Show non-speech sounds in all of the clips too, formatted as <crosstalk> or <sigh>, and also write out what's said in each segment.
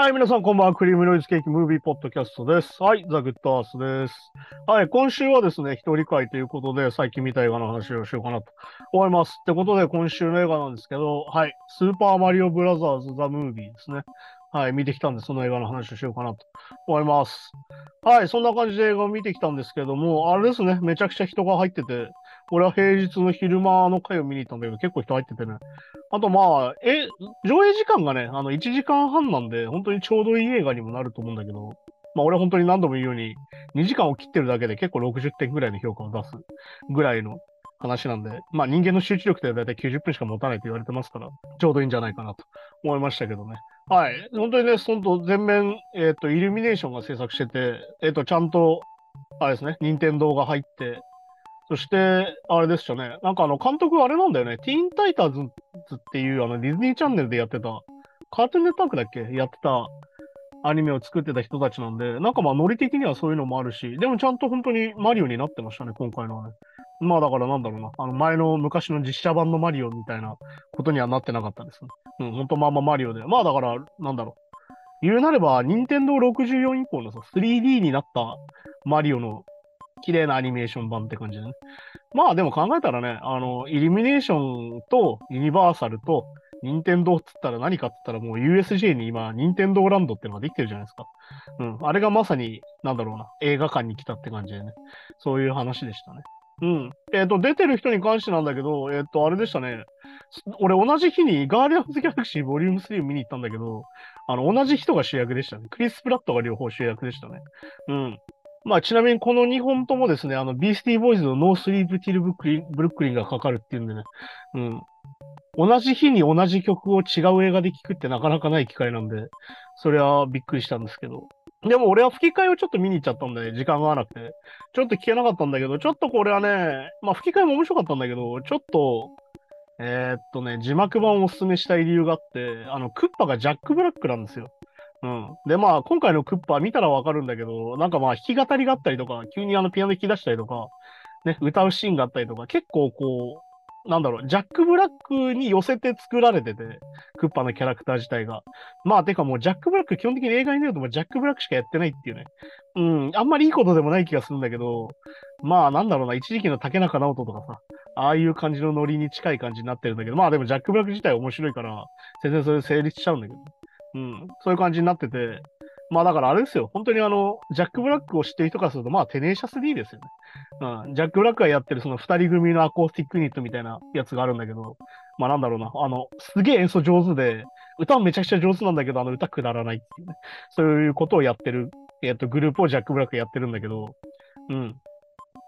はい、皆さんこんばんは。クリームノイズケーキムービーポッドキャストです。はい、ザ・グッドアースです。はい、今週はですね、一人会ということで、最近見た映画の話をしようかなと思います。ってことで、今週の映画なんですけど、はい、スーパーマリオブラザーズ・ザ・ムービーですね。はい、見てきたんで、その映画の話をしようかなと思います。はい、そんな感じで映画を見てきたんですけども、あれですね、めちゃくちゃ人が入ってて、俺は平日の昼間の回を見に行ったんだけど、結構人入っててね。あとまあ、え、上映時間がね、あの、1時間半なんで、本当にちょうどいい映画にもなると思うんだけど、まあ俺は本当に何度も言うように、2時間を切ってるだけで結構60点ぐらいの評価を出すぐらいの話なんで、まあ人間の集中力って大体90分しか持たないと言われてますから、ちょうどいいんじゃないかなと思いましたけどね。はい。本当にね、本当全面、えっ、と、イルミネーションが制作してて、えっ、と、ちゃんと、あれですね、任天堂が入って、そして、あれでしたね。なんかあの、監督あれなんだよね。ティーンタイターズっていうあのディズニーチャンネルでやってた、カートゥーンネットワークだっけ？やってたアニメを作ってた人たちなんで、なんかまあノリ的にはそういうのもあるし、でもちゃんと本当にマリオになってましたね、今回のはね。まあだからなんだろうな。あの前の昔の実写版のマリオみたいなことにはなってなかったですね。うん、本当まあまあマリオで。まあだから、なんだろう。言うなれば、任天堂64以降のさ、3D になったマリオの綺麗なアニメーション版って感じでね。まあでも考えたらね、あの、イルミネーションとユニバーサルと任天堂っつったら何かっつったらもう USJ に今、任天堂ランドってのができてるじゃないですか。うん。あれがまさに、なんだろうな、映画館に来たって感じでね。そういう話でしたね。うん。えっ、と、出てる人に関してなんだけど、えっ、と、あれでしたね。俺同じ日にガーディアンズ・ギャラクシーボリューム3を見に行ったんだけど、あの、同じ人が主役でしたね。クリス・プラットが両方主役でしたね。うん。まあ、ちなみにこの2本ともですね、あの、 Beastie Boys の No Sleep Till Brooklyn Brooklyn がかかるっていうんでね、うん。同じ日に同じ曲を違う映画で聴くってなかなかない機会なんで、それはびっくりしたんですけど。でも俺は吹き替えをちょっと見に行っちゃったんで、時間が合わなくて。ちょっと聞けなかったんだけど、ちょっとこれはね、まあ吹き替えも面白かったんだけど、ちょっと、えーっとね、字幕版をおすすめしたい理由があって、あの、クッパがジャック・ブラックなんですよ。うん。で、まあ、今回のクッパ見たらわかるんだけど、なんかまあ、弾き語りがあったりとか、急にあのピアノ弾き出したりとか、ね、歌うシーンがあったりとか、結構こう、なんだろう、ジャック・ブラックに寄せて作られてて、クッパのキャラクター自体が。まあ、てかもう、ジャック・ブラック、基本的に映画に出るともうジャック・ブラックしかやってないっていうね。うん、あんまりいいことでもない気がするんだけど、まあ、なんだろうな、一時期の竹中直人とかさ、ああいう感じのノリに近い感じになってるんだけど、まあでもジャック・ブラック自体面白いから、全然それ成立しちゃうんだけど、うん、そういう感じになってて、まあだからあれですよ、本当にあの、ジャック・ブラックを知ってる人からすると、まあテネーシャス D ですよね。うん、ジャック・ブラックがやってるその二人組のアコースティックユニットみたいなやつがあるんだけど、まあなんだろうな、あの、すげえ演奏上手で、歌もめちゃくちゃ上手なんだけど、あの歌くだらないっていうね、そういうことをやってる、えっ、と、グループをジャック・ブラックやってるんだけど、うん。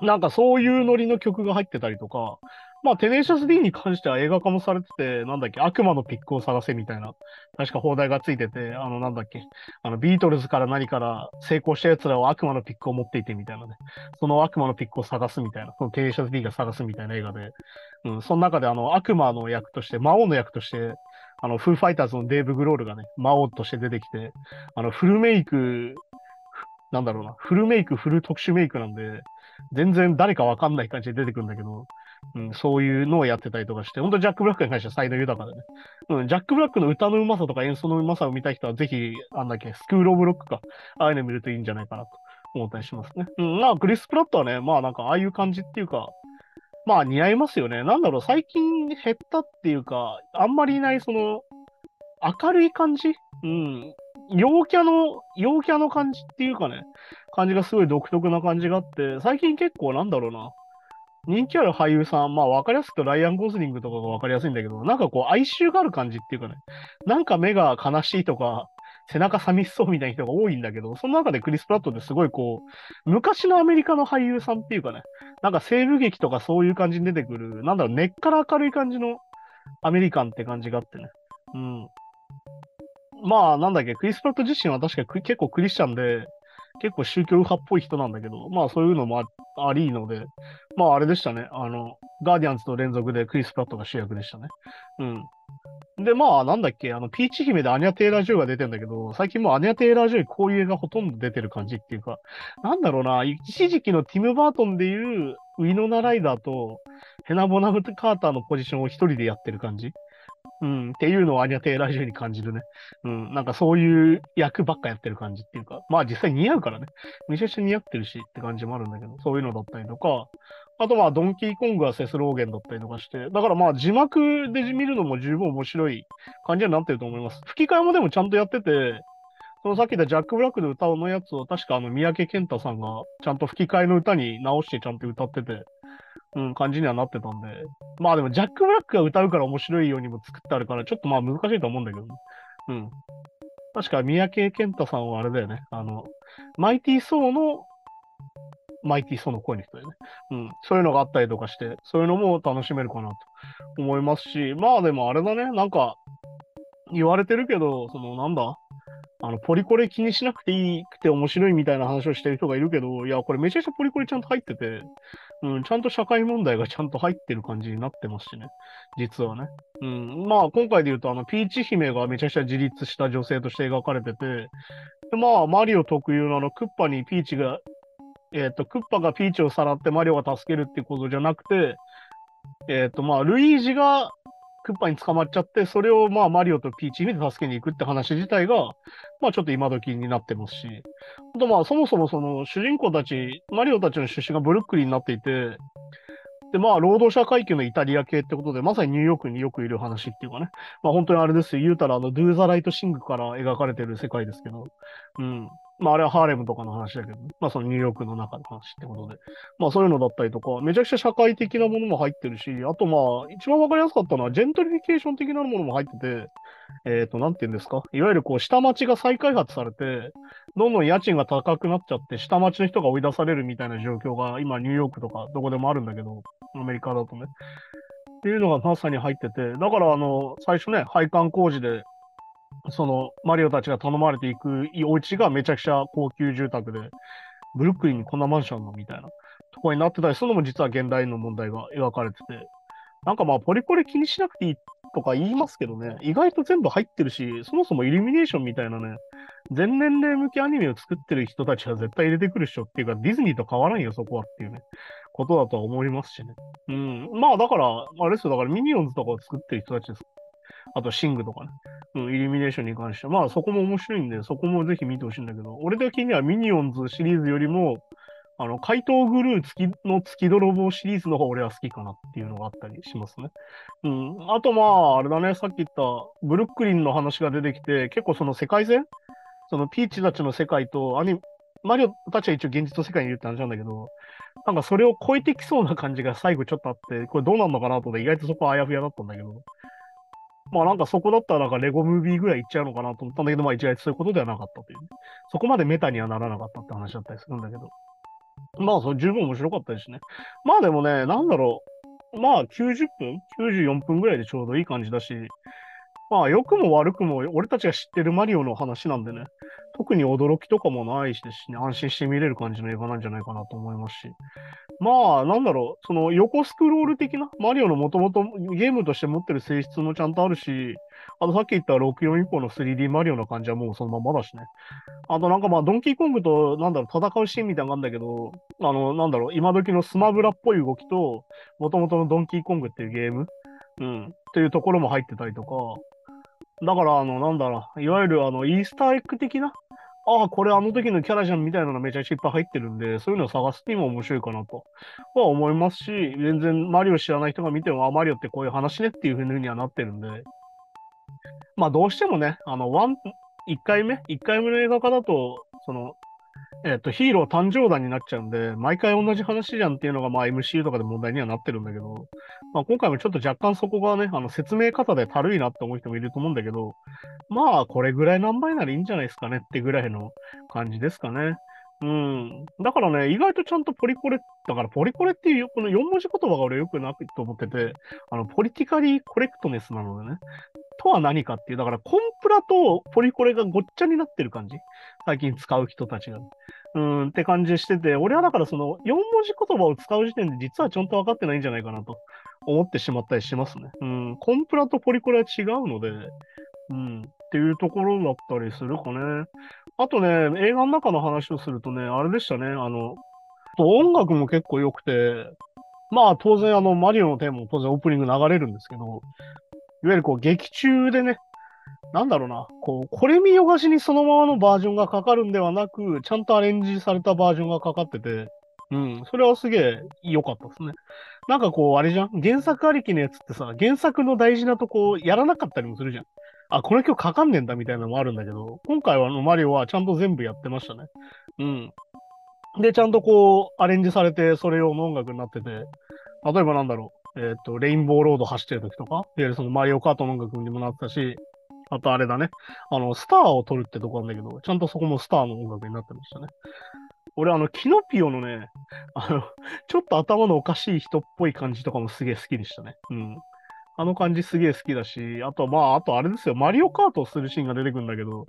なんかそういうノリの曲が入ってたりとか、まあ、テネシャス D に関しては映画化もされてて、なんだっけ、悪魔のピックを探せみたいな、確か放題がついてて、あの、なんだっけ、あの、ビートルズから何から成功した奴らは悪魔のピックを持っていてみたいなね、その悪魔のピックを探すみたいな、そのテネシャス D が探すみたいな映画で、うん、その中であの、悪魔の役として、魔王の役として、あの、フーファイターズのデーブ・グロールがね、魔王として出てきて、あの、フルメイク、なんだろうな、フルメイク、フル特殊メイクなんで、全然誰かわかんない感じで出てくるんだけど、うん、そういうのをやってたりとかして、本当ジャック・ブラックに関しては才能豊かでね。うん、ジャック・ブラックの歌のうまさとか演奏のうまさを見たい人は、ぜひ、あんだっけ、スクール・オブ・ロックか、ああいうの見るといいんじゃないかなと思ったりしますね。うん、まあ、クリス・プラットはね、まあなんかああいう感じっていうか、まあ似合いますよね。なんだろう、最近減ったっていうか、あんまりいないその、明るい感じ？うん。陽キャの、陽キャの感じっていうかね、感じがすごい独特な感じがあって、最近結構なんだろうな、人気ある俳優さん、まあ分かりやすくとライアン・ゴズリングとかが分かりやすいんだけど、なんかこう哀愁がある感じっていうかね、なんか目が悲しいとか、背中寂しそうみたいな人が多いんだけど、その中でクリス・プラットってすごいこう、昔のアメリカの俳優さんっていうかね、なんか西部劇とかそういう感じに出てくる、なんだろう、根っから明るい感じのアメリカンって感じがあってね。うん。まあ、なんだっけ、クリス・プラット自身は確か結構クリスチャンで、結構宗教派っぽい人なんだけど、まあそういうのもあありので、まああれでしたね。あの、ガーディアンズと連続でクリス・プラットが主役でしたね。うん。で、まあなんだっけ、あの、ピーチ姫でアニャ・テイラー・ジョイが出てんだけど、最近もうアニャ・テイラー・ジョイこういう映画ほとんど出てる感じっていうか、なんだろうな、一時期のティム・バートンでいうウィノナ・ライダーとヘナ・ボナム・カーターのポジションを一人でやってる感じ。うん、っていうのをアニャ・テイラジュに感じるね。うん、なんかそういう役ばっかやってる感じっていうか、まあ実際似合うからね。めちゃくちゃ似合ってるしって感じもあるんだけど、そういうのだったりとか、あとまあドンキーコングはセスローゲンだったりとかして、だからまあ字幕で見るのも十分面白い感じになってると思います。吹き替えもでもちゃんとやってて、そのさっき言ったジャック・ブラックの歌のやつを確かあの三宅健太さんがちゃんと吹き替えの歌に直してちゃんと歌ってて、うん、感じにはなってたんで。まあでもジャック・ブラックが歌うから面白いようにも作ってあるから、ちょっとまあ難しいと思うんだけど、ね、うん。確か三宅健太さんはあれだよね。あの、マイティー・ソーのマイティー・ソーの声の人でね。うん。そういうのがあったりとかして、そういうのも楽しめるかなと思いますし、まあでもあれだね。なんか、言われてるけど、そのなんだ？あの、ポリコレ気にしなくていいくて面白いみたいな話をしてる人がいるけど、いや、これめちゃくちゃポリコレちゃんと入ってて、うん、ちゃんと社会問題がちゃんと入ってる感じになってますしね。実はね。うん。まあ、今回で言うと、あの、ピーチ姫がめちゃくちゃ自立した女性として描かれてて、でまあ、マリオ特有のあの、クッパにピーチが、えっ、ー、と、クッパがピーチをさらってマリオが助けるっていうことじゃなくて、えっ、ー、と、まあ、ルイージがクッパに捕まっちゃって、それをまあマリオとピーチに助けに行くって話自体が、まあちょっと今時になってますし、あとまあそもそもその主人公たち、マリオたちの出身がブルックリンになっていて、で、まあ、労働者階級のイタリア系ってことで、まさにニューヨークによくいる話っていうかね。まあ、本当にあれですよ。言うたら、あの、ドゥーザライトシングから描かれてる世界ですけど、うん。まあ、あれはハーレムとかの話だけど、まあ、そのニューヨークの中の話ってことで。まあ、そういうのだったりとか、めちゃくちゃ社会的なものも入ってるし、あとまあ、一番わかりやすかったのは、ジェントリフィケーション的なものも入ってて、えっ、ー、と、なんて言うんですか？いわゆるこう、下町が再開発されて、どんどん家賃が高くなっちゃって、下町の人が追い出されるみたいな状況が、今、ニューヨークとかどこでもあるんだけど、アメリカだとね。っていうのがまさに入ってて、だからあの、最初ね、配管工事でそのマリオたちが頼まれていくお家がめちゃくちゃ高級住宅で、ブルックリンにこんなマンションのみたいなとこになってたりするのも実は現代の問題が描かれてて、なんかまあポリコレ気にしなくていいとか言いますけどね、意外と全部入ってるし、そもそもイルミネーションみたいなね、全年齢向けアニメを作ってる人たちは絶対入れてくるっしょっていうか、ディズニーと変わらんよ、そこはっていうね、ことだとは思いますしね。うん。まあだから、あれですよ、だからミニオンズとかを作ってる人たちですあと、シングとかね。うん、イルミネーションに関しては。まあ、そこも面白いんで、そこもぜひ見てほしいんだけど、俺的にはミニオンズシリーズよりも、あの、怪盗グルー月の月泥棒シリーズの方が俺は好きかなっていうのがあったりしますね。うん。あとまあ、あれだね、さっき言ったブルックリンの話が出てきて、結構その世界線？そのピーチたちの世界とアニマリオたちは一応現実の世界にいるって話なんだけど、なんかそれを超えてきそうな感じが最後ちょっとあって、これどうなんのかなと思って意外とそこはあやふやだったんだけど、まあなんかそこだったらなんかレゴムービーぐらいいっちゃうのかなと思ったんだけど、まあ一概そういうことではなかったという、そこまでメタにはならなかったって話だったりするんだけど。まあそれ十分面白かったですね。まあでもね、なんだろう。まあ90分 ?94 分ぐらいでちょうどいい感じだし、まあ良くも悪くも俺たちが知ってるマリオの話なんでね、特に驚きとかもないしですね、安心して見れる感じの映画なんじゃないかなと思いますし。まあ、なんだろう、その横スクロール的な、マリオのもともとゲームとして持ってる性質もちゃんとあるし、あとさっき言った64以降の 3D マリオの感じはもうそのままだしね。あとなんかまあ、ドンキーコングと、なんだろう、戦うシーンみたいなのがあるんだけど、あの、なんだろう、今時のスマブラっぽい動きと、もともとのドンキーコングっていうゲーム、うん、っていうところも入ってたりとか、だから、あの、なんだろう、いわゆるあの、イースターエッグ的な、ああ、これあの時のキャラじゃんみたいなのがめちゃくちゃいっぱい入ってるんで、そういうのを探すにも面白いかなとは思いますし、全然マリオ知らない人が見ても、あ、マリオってこういう話ねっていうふうにはなってるんで、まあどうしてもね、あの、ワン、1回目 ?1 回目の映画化だと、その、えっ、と、ヒーロー誕生団になっちゃうんで、毎回同じ話じゃんっていうのが、まあ MCU とかで問題にはなってるんだけど、まあ今回もちょっと若干そこがね、あの説明方でたるいなって思う人もいると思うんだけど、まあこれぐらい何倍ならいいんじゃないですかねってぐらいの感じですかね。うん。だからね、意外とちゃんとポリコレ、だからポリコレっていうこの4文字言葉が俺よくなくと思ってて、あの、ポリティカリーコレクトネスなのでね、とは何かっていう、だからコンプラとポリコレがごっちゃになってる感じ。最近使う人たちが。うんって感じしてて、俺はだからその4文字言葉を使う時点で実はちゃんと分かってないんじゃないかなと思ってしまったりしますね。うん。コンプラとポリコレは違うので、うん。っていうところだったりするかね。あとね、映画の中の話をするとね、あれでしたね。あの、音楽も結構良くて、まあ当然あのマリオのテーマも当然オープニング流れるんですけど、いわゆるこう劇中でね、なんだろうな、こう、これ見よがしにそのままのバージョンがかかるんではなく、ちゃんとアレンジされたバージョンがかかってて、うん、それはすげえ良かったですね。なんかこう、あれじゃん？原作ありきのやつってさ、原作の大事なとこやらなかったりもするじゃん。あ、この曲かかんねえんだみたいなのもあるんだけど、今回はあのマリオはちゃんと全部やってましたね。うん。で、ちゃんとこう、アレンジされて、それ用の音楽になってて、例えばなんだろう、えっ、ー、と、レインボーロード走ってる時とか、いわゆるそのマリオカートの音楽にもなったし、あとあれだね。あの、スターを撮るってとこなんだけど、ちゃんとそこもスターの音楽になってましたね。俺、あの、キノピオのね、あの、ちょっと頭のおかしい人っぽい感じとかもすげえ好きでしたね。うん。あの感じすげえ好きだし、あと、まあ、あとあれですよ、マリオカートをするシーンが出てくるんだけど、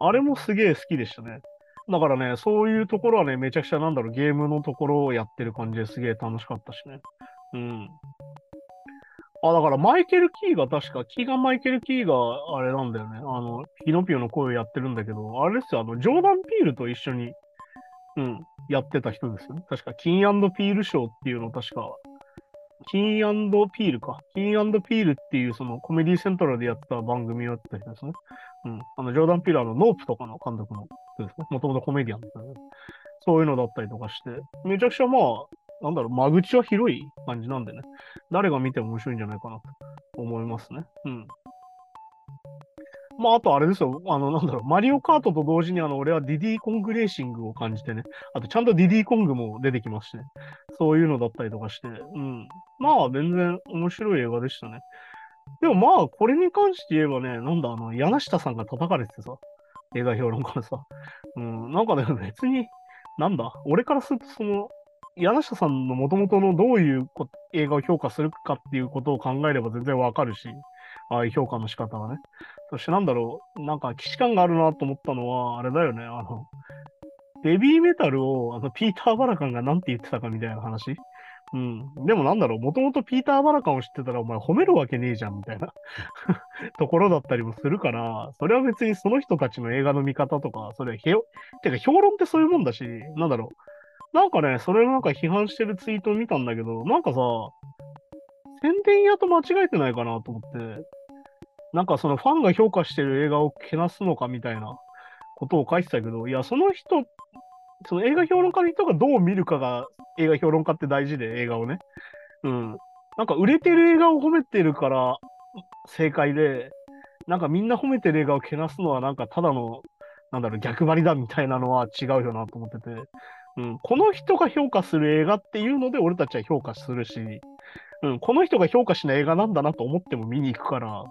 あれもすげえ好きでしたね。だからね、そういうところはね、めちゃくちゃなんだろう、ゲームのところをやってる感じですげえ楽しかったしね。うん。あ、だからマイケル・キーが確か、キーガン・マイケル・キーがあれなんだよね。あの、ピノピオの声をやってるんだけど、あれですよ、あの、ジョーダン・ピールと一緒に、うん、やってた人ですよね。確か、キンピール賞っていうのを確か、キンピールか。キンピールっていうそのコメディセントラルでやった番組をやった人ですね。うん。あの、ジョーダン・ピールはのノープとかの監督の人ですね。もともとコメディアンだったね。そういうのだったりとかして、めちゃくちゃまあ、なんだろう、間口は広い感じなんでね。誰が見ても面白いんじゃないかなと思いますね。うん。まあ、あとあれですよ。あの、なんだろう、マリオカートと同時に、あの、俺はディディーコングレーシングを感じてね。あと、ちゃんとディディーコングも出てきますしね。そういうのだったりとかして。うん。まあ、全然面白い映画でしたね。でもまあ、これに関して言えばね、なんだ、あの、柳下さんが叩かれててさ、映画評論家のさ。うん、なんかね、<laughs> 別に、なんだ、俺からすると、その、柳下さんのもともとのどういう映画を評価するかっていうことを考えれば全然わかるし、ああいう評価の仕方がね。そしてなんだろう、なんか既視感があるなと思ったのは、あれだよね、あの、ベビーメタルをあのピーター・バラカンが何て言ってたかみたいな話。うん。でもなんだろう、もともとピーター・バラカンを知ってたらお前褒めるわけねえじゃんみたいな <laughs> ところだったりもするから、それは別にその人たちの映画の見方とか、それはへよ、てか評論ってそういうもんだし、なんだろう。なんかね、それをなんか批判してるツイートを見たんだけど、なんかさ、宣伝屋と間違えてないかなと思って、なんかそのファンが評価してる映画をけなすのかみたいなことを書いてたけど、いや、その人、その映画評論家の人がどう見るかが映画評論家って大事で、映画をね。うん。なんか売れてる映画を褒めてるから正解で、なんかみんな褒めてる映画をけなすのはなんかただの、なんだろう、逆張りだみたいなのは違うよなと思ってて。うん、この人が評価する映画っていうので俺たちは評価するし、うん、この人が評価しない映画なんだなと思っても見に行くから、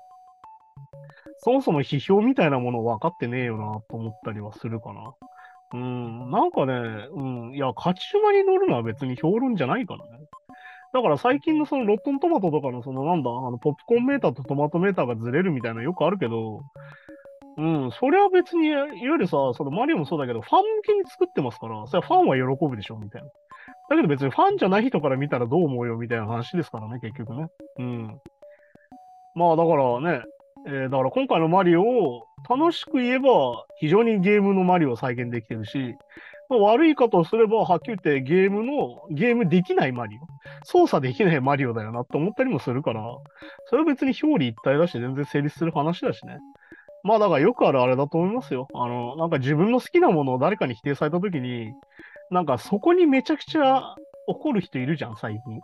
そもそも批評みたいなもの分かってねえよなと思ったりはするかな。うん、なんかね、うん、いや、勝ち馬に乗るのは別に評論じゃないからね。だから最近のそのロットントマトとかのそのなんだ、あのポップコーンメーターとトマトメーターがずれるみたいなのよくあるけど、うん、それは別に、いわゆるさ、そのマリオもそうだけど、ファン向けに作ってますから、それはファンは喜ぶでしょ、みたいな。だけど別にファンじゃない人から見たらどう思うよ、みたいな話ですからね、結局ね。うん。まあだからね、えー、だから今回のマリオを楽しく言えば非常にゲームのマリオを再現できてるし、まあ、悪い方をすればはっきり言ってゲームの、ゲームできないマリオ、操作できないマリオだよなって思ったりもするから、それは別に表裏一体だし全然成立する話だしね。まあだからよくあるあれだと思いますよ。あの、なんか自分の好きなものを誰かに否定されたときに、なんかそこにめちゃくちゃ怒る人いるじゃん、最近。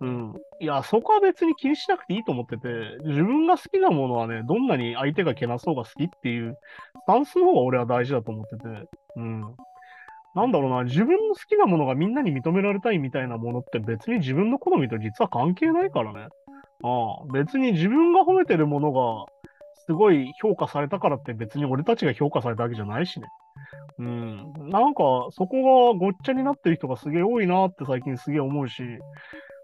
うん。いや、そこは別に気にしなくていいと思ってて、自分が好きなものはね、どんなに相手がけなそうが好きっていうスタンスの方が俺は大事だと思ってて、うん。なんだろうな、自分の好きなものがみんなに認められたいみたいなものって別に自分の好みと実は関係ないからね。ああ、別に自分が褒めてるものがすごい評価されたからって別に俺たちが評価されたわけじゃないしね。うん。なんか、そこがごっちゃになってる人がすげえ多いなって最近すげえ思うし、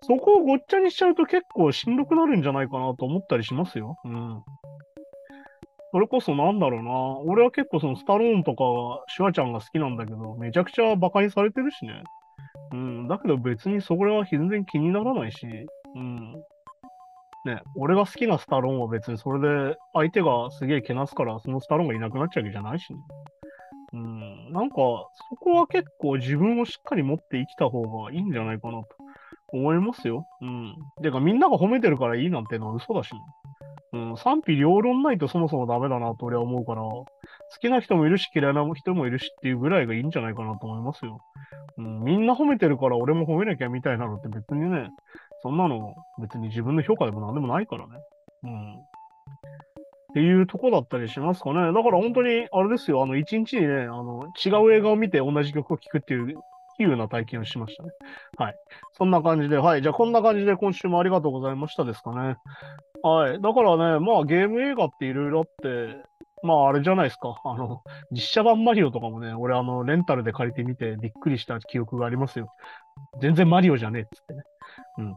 そこをごっちゃにしちゃうと結構しんどくなるんじゃないかなと思ったりしますよ。うん。それこそなんだろうな。俺は結構そのスタローンとかシュワちゃんが好きなんだけど、めちゃくちゃ馬鹿にされてるしね。うん。だけど別にそれは全然気にならないし、うん。ね、俺が好きなスタローンは別にそれで相手がすげえけなすからそのスタローンがいなくなっちゃうわけじゃないしね。うん。なんか、そこは結構自分をしっかり持って生きた方がいいんじゃないかなと思いますよ。うん。てか、みんなが褒めてるからいいなんてのは嘘だし、ね、うん、賛否両論ないとそもそもダメだなと俺は思うから、好きな人もいるし嫌いな人もいるしっていうぐらいがいいんじゃないかなと思いますよ。うん、みんな褒めてるから俺も褒めなきゃみたいなのって別にね、そんなの別に自分の評価でも何でもないからね。うん。っていうとこだったりしますかね。だから本当に、あれですよ、あの、一日にね、あの、違う映画を見て同じ曲を聴くっていういうような体験をしましたね。はい。そんな感じで、はい。じゃあこんな感じで今週もありがとうございましたですかね。はい。だからね、まあゲーム映画っていろいろあって、まああれじゃないですか。あの、実写版マリオとかもね、俺あの、レンタルで借りてみてびっくりした記憶がありますよ。全然マリオじゃねえっつってね。うん。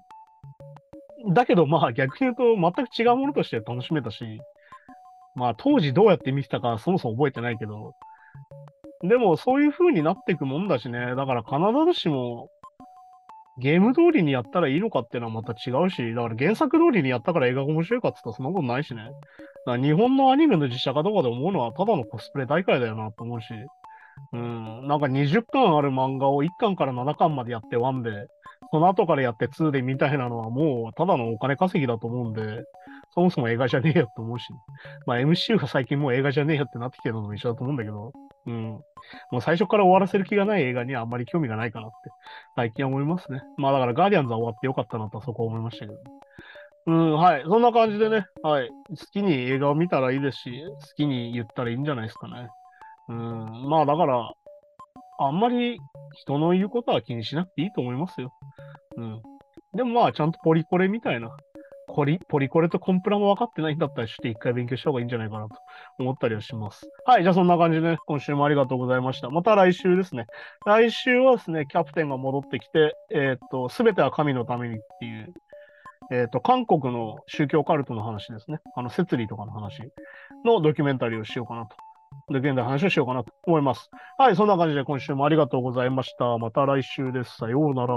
だけどまあ逆に言うと全く違うものとして楽しめたし、まあ当時どうやって見てたかそもそも覚えてないけど、でも、そういう風になっていくもんだしね。だから、必ずしも、ゲーム通りにやったらいいのかっていうのはまた違うし、だから原作通りにやったから映画が面白いかって言ったらそんなことないしね。だから日本のアニメの実写化とかで思うのはただのコスプレ大会だよなと思うし。うん、なんか20巻ある漫画を1巻から7巻までやって1で、その後からやって2でみたいなのはもうただのお金稼ぎだと思うんで、そもそも映画じゃねえよって思うし、まあ MCU が最近もう映画じゃねえよってなってきてるのも一緒だと思うんだけど、うん。もう最初から終わらせる気がない映画にはあんまり興味がないかなって、最近は思いますね。まあだからガーディアンズは終わってよかったなとはそこは思いましたけど、うん、はい。そんな感じでね、はい。好きに映画を見たらいいですし、好きに言ったらいいんじゃないですかね。うん、まあだから、あんまり人の言うことは気にしなくていいと思いますよ。うん。でもまあ、ちゃんとポリコレみたいな、ポリ、ポリコレとコンプラも分かってないんだったらして一回勉強した方がいいんじゃないかなと思ったりはします。はい。じゃあそんな感じでね、今週もありがとうございました。また来週ですね。来週はですね、キャプテンが戻ってきて、えー、っと、すべては神のためにっていう、えっ、と、韓国の宗教カルトの話ですね。あの、摂理とかの話のドキュメンタリーをしようかなと。で、現代話をしようかなと思います。はい、そんな感じで今週もありがとうございました。また来週です。さようなら。